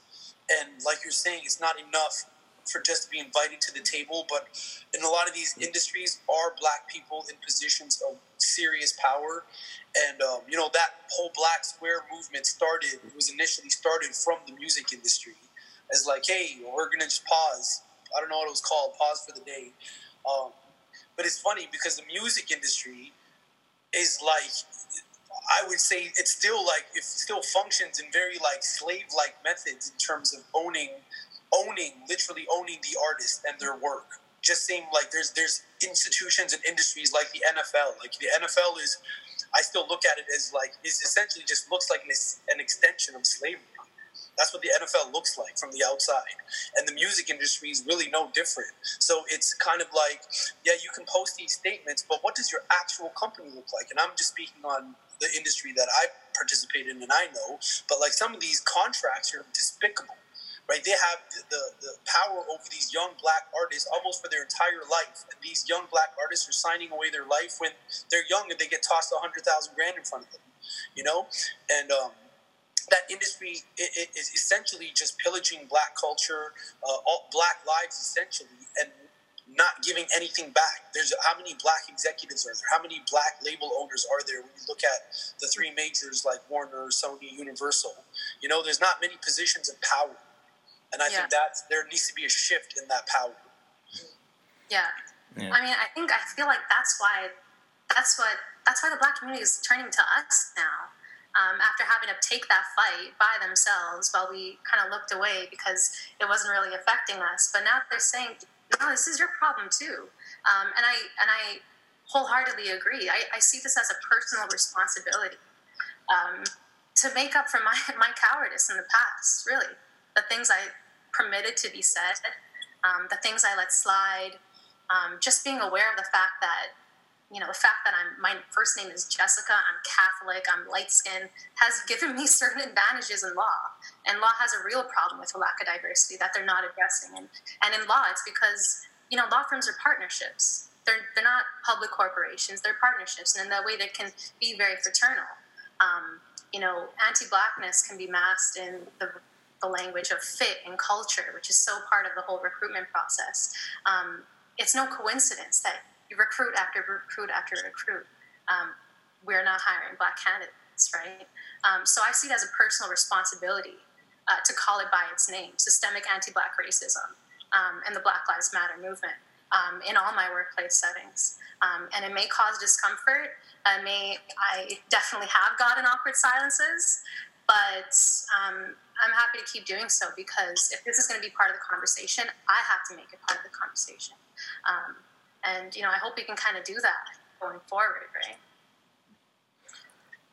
[SPEAKER 4] and like you're saying, it's not enough for just to be invited to the table. But in a lot of these industries, are black people in positions of serious power, and um, you know that whole Black Square movement started it was initially started from the music industry as like, hey, we're gonna just pause. I don't know what it was called, pause for the day. Um, but it's funny because the music industry is like I would say it's still like it still functions in very like slave like methods in terms of owning owning literally owning the artist and their work. Just seem like there's there's institutions and industries like the NFL. Like the NFL is I still look at it as like is essentially just looks like an, an extension of slavery. That's what the NFL looks like from the outside. And the music industry is really no different. So it's kind of like, yeah, you can post these statements, but what does your actual company look like? And I'm just speaking on the industry that I participate in and I know, but like some of these contracts are despicable. Right, they have the, the, the power over these young black artists almost for their entire life, and these young black artists are signing away their life when they're young and they get tossed a hundred thousand grand in front of them, you know, and um, that industry is essentially just pillaging black culture, uh, all black lives essentially, and not giving anything back. There's how many black executives are there? How many black label owners are there when you look at the three majors like Warner, Sony, Universal? You know, there's not many positions of power, and I
[SPEAKER 1] Yeah.
[SPEAKER 4] think that there needs to be a shift in that power.
[SPEAKER 1] Yeah.
[SPEAKER 2] Yeah.
[SPEAKER 1] I mean, I think I feel like that's why that's what that's why the black community is turning to us now um, after having to take that fight by themselves while we kind of looked away because it wasn't really affecting us. But now they're saying, no, this is your problem too. Um, and I and I wholeheartedly agree. I, I see this as a personal responsibility um, to make up for my my cowardice in the past. Really, the things I permitted to be said, um, the things I let slide, um, just being aware of the fact that you know, the fact that I'm my first name is Jessica, I'm Catholic, I'm light skinned, has given me certain advantages in law. And law has a real problem with a lack of diversity that they're not addressing. And and in law, it's because you know law firms are partnerships. They're they're not public corporations. They're partnerships, and in that way, they can be very fraternal. Um, you know, anti-blackness can be masked in the the language of fit and culture, which is so part of the whole recruitment process. Um, it's no coincidence that you recruit after recruit after recruit. Um, we're not hiring black candidates, right? Um, so I see it as a personal responsibility uh, to call it by its name systemic anti black racism um, and the Black Lives Matter movement um, in all my workplace settings. Um, and it may cause discomfort. Uh, may I definitely have gotten awkward silences, but um, I'm happy to keep doing so because if this is going to be part of the conversation, I have to make it part of the conversation. Um, and you know, I hope we can kind of do that going forward, right?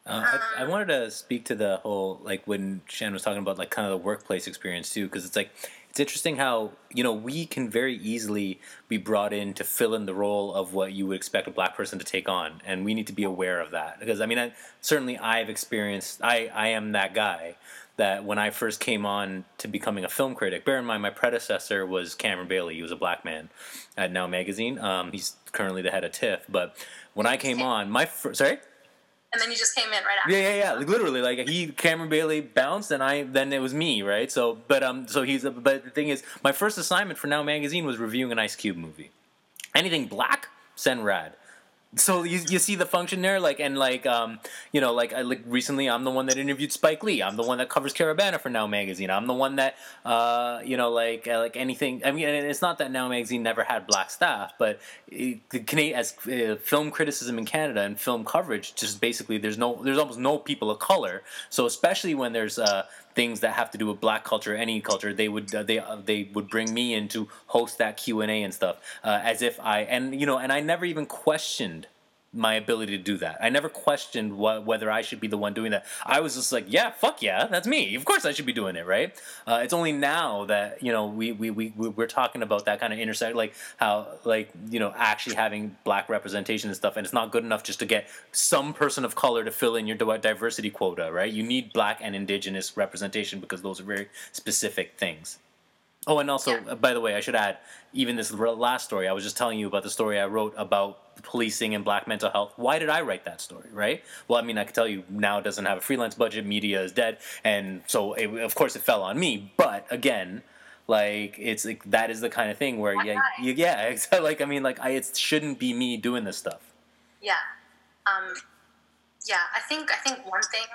[SPEAKER 2] Uh, I, I, um, wanted to speak to the whole like when Shan was talking about like kind of the workplace experience too, because it's like it's interesting how you know we can very easily be brought in to fill in the role of what you would expect a black person to take on, and we need to be aware of that because I mean, I, certainly I've experienced I I am that guy that when I first came on to becoming a film critic, bear in mind my predecessor was Cameron Bailey. He was a black man at Now Magazine. Um, he's currently the head of TIFF. But when I came on, my sorry.
[SPEAKER 1] And then you just came in right after.
[SPEAKER 2] Yeah, yeah, yeah. Like, literally, like he Cameron Bailey bounced, and I then it was me, right? So, but um, so he's. But the thing is, my first assignment for Now Magazine was reviewing an Ice Cube movie. Anything black, send rad so you, you see the function there like and like um you know like I like recently I'm the one that interviewed Spike Lee. I'm the one that covers Caribana for Now magazine. I'm the one that uh you know like uh, like anything I mean it's not that Now magazine never had black staff but the Canadian as uh, film criticism in Canada and film coverage just basically there's no there's almost no people of color. So especially when there's uh things that have to do with black culture, any culture, they would uh, they uh, they would bring me in to host that Q and A and stuff, uh, as if I and you know, and I never even questioned my ability to do that. I never questioned what, whether I should be the one doing that. I was just like, yeah, fuck yeah, that's me. Of course I should be doing it, right? Uh, it's only now that you know we we we we're talking about that kind of intersect, like how like you know actually having black representation and stuff, and it's not good enough just to get some person of color to fill in your diversity quota, right? You need black and indigenous representation because those are very specific things. Oh, and also, yeah. by the way, I should add, even this last story, I was just telling you about the story I wrote about policing and black mental health. Why did I write that story, right? Well, I mean, I can tell you now it doesn't have a freelance budget, media is dead, and so it, of course it fell on me. But again, like it's like that is the kind of thing where yeah, you, yeah, like I mean, like I, it shouldn't be me doing this stuff.
[SPEAKER 1] Yeah, um, yeah. I think I think one thing,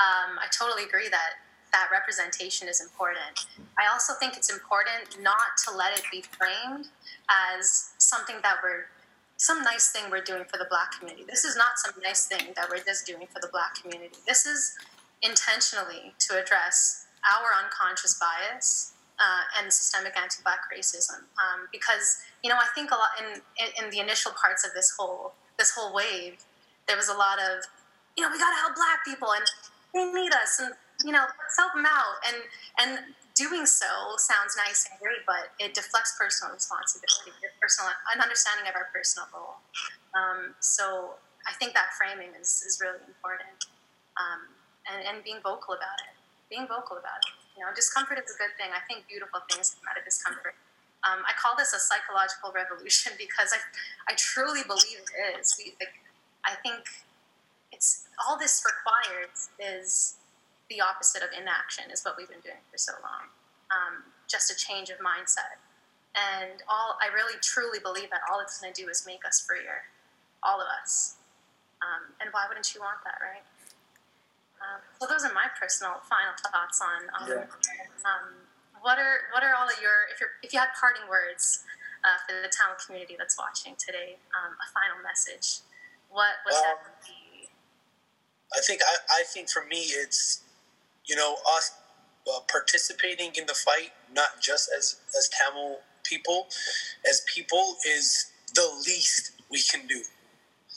[SPEAKER 1] um, I totally agree that that representation is important. I also think it's important not to let it be framed as something that we're some nice thing we're doing for the black community. This is not some nice thing that we're just doing for the black community. This is intentionally to address our unconscious bias uh, and systemic anti-black racism. Um, because you know, I think a lot in, in, in the initial parts of this whole this whole wave, there was a lot of you know we got to help black people and they need us and you know let's help them out and and doing so sounds nice and great, but it deflects personal responsibility, personal an understanding of our personal role. Um, so I think that framing is, is really important, um, and, and being vocal about it. Being vocal about it. You know, discomfort is a good thing. I think beautiful things come out of discomfort. Um, I call this a psychological revolution because I, I truly believe it is. We, like, I think it's all this requires is the opposite of inaction is what we've been doing for so long. Um, just a change of mindset. And all I really truly believe that all it's going to do is make us freer, all of us. Um, and why wouldn't you want that, right? Um, so those are my personal final thoughts on, yeah. um, what are what are all of your if you if you had parting words uh, for the town community that's watching today, um, a final message. What would that
[SPEAKER 4] um,
[SPEAKER 1] be?
[SPEAKER 4] I think I, I think for me it's you know us uh, participating in the fight, not just as as Tamil people, as people is the least we can do.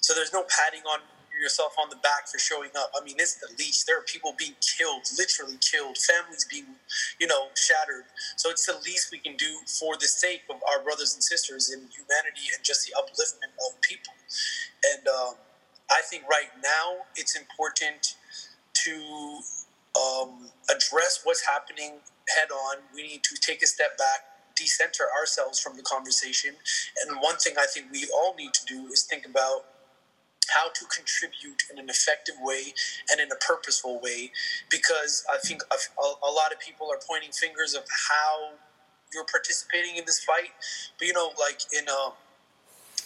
[SPEAKER 4] So there's no patting on yourself on the back for showing up. I mean, it's the least. There are people being killed, literally killed, families being, you know, shattered. So it's the least we can do for the sake of our brothers and sisters in humanity and just the upliftment of people. And um, I think right now it's important to um, address what's happening head on. We need to take a step back, decenter ourselves from the conversation. And one thing I think we all need to do is think about how to contribute in an effective way and in a purposeful way because I think a, a lot of people are pointing fingers of how you're participating in this fight. But you know, like in a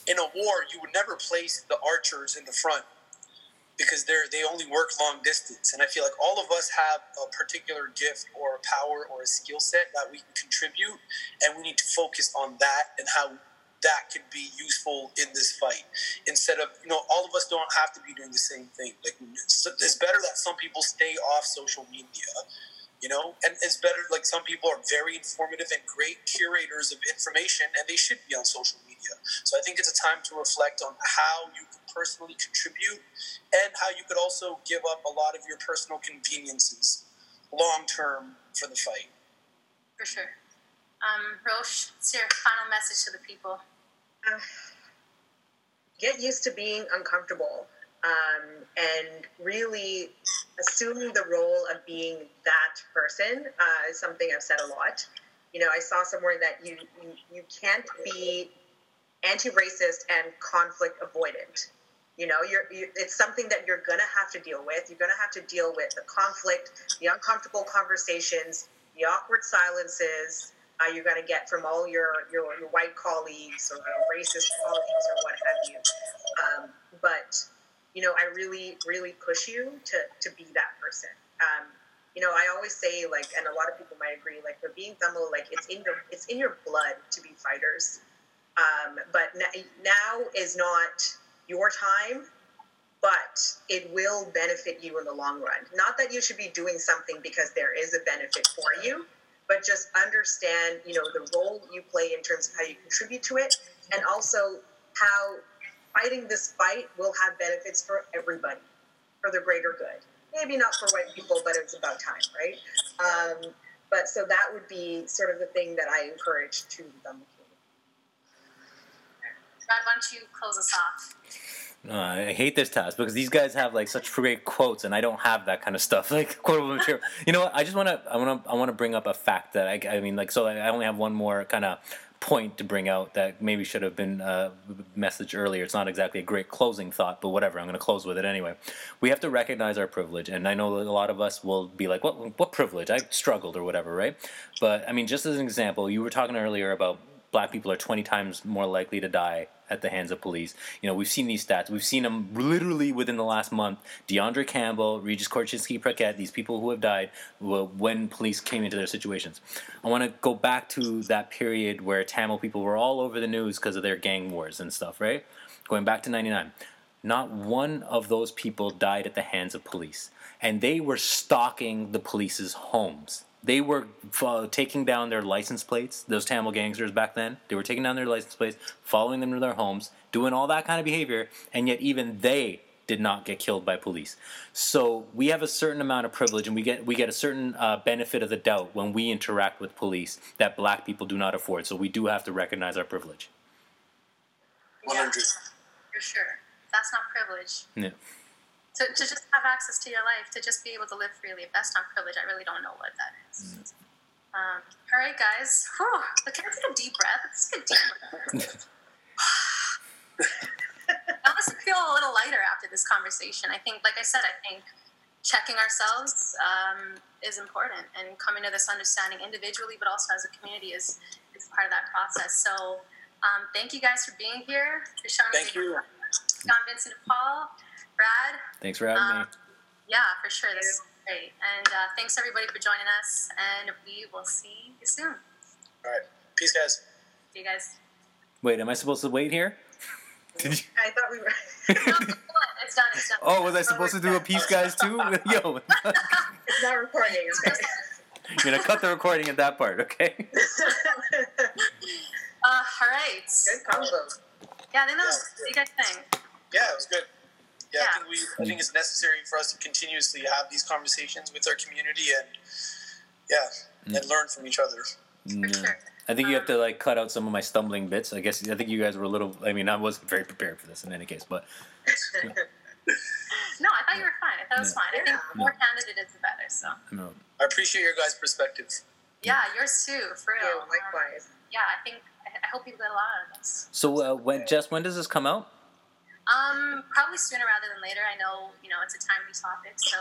[SPEAKER 4] in a war, you would never place the archers in the front because they're they only work long distance. And I feel like all of us have a particular gift or a power or a skill set that we can contribute, and we need to focus on that and how that could be useful in this fight. Instead of you know all of us don't have to be doing the same thing. Like it's better that some people stay off social media you know? And it's better like some people are very informative and great curators of information and they should be on social media. So i think it's a time to reflect on how you can personally contribute and how you could also give up a lot of your personal conveniences long term for the fight
[SPEAKER 1] for sure um, Rosh, what's your final message to the people?
[SPEAKER 3] get used to being uncomfortable um, and really assuming the role of being that person uh, is something I've said a lot. You know, I saw somewhere that you you, you can't be anti-racist and conflict avoidant. You know, you're, you, it's something that you're gonna have to deal with. You're gonna have to deal with the conflict, the uncomfortable conversations, the awkward silences, uh, you're to get from all your, your, your white colleagues or racist colleagues or what have you. Um, but you know, I really, really push you to to be that person. Um, you know, I always say like, and a lot of people might agree, like for being Tamil, like it's in your it's in your blood to be fighters. Um, but now is not your time, but it will benefit you in the long run. Not that you should be doing something because there is a benefit for you, but just understand, you know, the role you play in terms of how you contribute to it, and also how fighting this fight will have benefits for everybody, for the greater good. Maybe not for white people, but it's about time, right? Um, but so that would be sort of the thing that I encourage to them.
[SPEAKER 1] Why don't you close us off?
[SPEAKER 2] Uh, I hate this task because these guys have like such great quotes, and I don't have that kind of stuff, like quotable material. You know what? I just want to, I want to, I want to bring up a fact that I, I mean, like, so I only have one more kind of point to bring out that maybe should have been uh, messaged earlier. It's not exactly a great closing thought, but whatever. I'm going to close with it anyway. We have to recognize our privilege, and I know a lot of us will be like, "What? What privilege? I struggled or whatever, right?" But I mean, just as an example, you were talking earlier about black people are 20 times more likely to die at the hands of police. You know, we've seen these stats. We've seen them literally within the last month. D'Andre Campbell, Regis Korchinski Paquet, these people who have died when police came into their situations. I want to go back to that period where Tamil people were all over the news because of their gang wars and stuff, right? Going back to 99. Not one of those people died at the hands of police. And they were stalking the police's homes they were uh, taking down their license plates. Those Tamil gangsters back then, they were taking down their license plates, following them to their homes, doing all that kind of behavior, and yet even they did not get killed by police. So we have a certain amount of privilege, and we get we get a certain uh, benefit of the doubt when we interact with police that black people do not afford. So we do have to recognize our privilege.
[SPEAKER 1] One hundred. For sure, that's not privilege.
[SPEAKER 2] Yeah
[SPEAKER 1] to, to just have access to your life, to just be able to live freely. If that's not privilege, I really don't know what that is. Mm. Um, all right, guys. Whew. Can I take a deep breath? Let's take a deep breath. I honestly feel a little lighter after this conversation. I think, like I said, I think checking ourselves um, is important, and coming to this understanding individually, but also as a community, is is part of that process. So, um, thank you guys for being here.
[SPEAKER 4] thank you.
[SPEAKER 1] John Vincent and Paul. Brad.
[SPEAKER 2] Thanks for having um, me.
[SPEAKER 1] Yeah, for sure. This is great. And uh, thanks everybody for joining us. And we will see you soon.
[SPEAKER 4] All right. Peace, guys.
[SPEAKER 1] See you guys.
[SPEAKER 2] Wait, am I supposed to wait here?
[SPEAKER 3] Did you? I thought we were.
[SPEAKER 1] It's done. It's done.
[SPEAKER 2] Oh, was I supposed to do a piece, guys, too? Yo,
[SPEAKER 3] It's not recording. Okay.
[SPEAKER 2] you're gonna cut the recording at that part, okay?
[SPEAKER 1] Uh, all right.
[SPEAKER 3] Good combo.
[SPEAKER 1] Yeah, I think that was. What do you guys think?
[SPEAKER 4] Yeah, it was good. Yeah,
[SPEAKER 1] Yeah.
[SPEAKER 4] I think we I think it's necessary for us to continuously have these conversations with our community and yeah, and learn from each other.
[SPEAKER 1] For sure.
[SPEAKER 2] I think you have to like cut out some of my stumbling bits. I guess I think you guys were a little. I mean, I wasn't very prepared for this in any case, but
[SPEAKER 1] No, I thought you were fine. I thought it was
[SPEAKER 2] Yeah.
[SPEAKER 1] fine. I think the more candid it is, the better. So
[SPEAKER 2] no.
[SPEAKER 4] I appreciate your guys' perspective.
[SPEAKER 1] yeah, yours too, for real.
[SPEAKER 3] Yeah,
[SPEAKER 1] Um,
[SPEAKER 3] likewise.
[SPEAKER 1] yeah, I think I I hope you get a lot out of this.
[SPEAKER 2] So uh, when Jess, when does this come out?
[SPEAKER 1] Um, probably sooner rather than later. I know you know it's a timely topic, so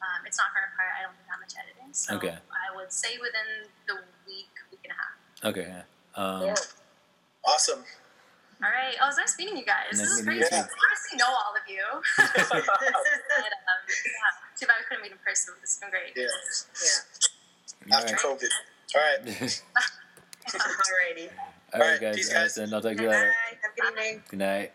[SPEAKER 1] um, it's not going to require I don't think that much editing. So
[SPEAKER 2] Okay.
[SPEAKER 1] I would say within the week, week and a half.
[SPEAKER 2] Okay. yeah. Um,
[SPEAKER 3] Yeah.
[SPEAKER 4] Awesome.
[SPEAKER 1] All right. Oh, it was nice meeting you guys.
[SPEAKER 2] Nice
[SPEAKER 1] This is
[SPEAKER 2] crazy.
[SPEAKER 1] great.
[SPEAKER 2] you
[SPEAKER 1] I honestly know all of you. and, um, yeah, too bad we couldn't meet in person. This has been great.
[SPEAKER 4] Yeah.
[SPEAKER 3] Yeah.
[SPEAKER 4] After
[SPEAKER 2] all right.
[SPEAKER 4] COVID. All right.
[SPEAKER 3] Alrighty.
[SPEAKER 2] all right, guys.
[SPEAKER 4] peace,
[SPEAKER 2] All right,
[SPEAKER 4] guys.
[SPEAKER 2] then I'll talk to you
[SPEAKER 3] Bye.
[SPEAKER 2] later.
[SPEAKER 3] Have a good evening.
[SPEAKER 2] Good night.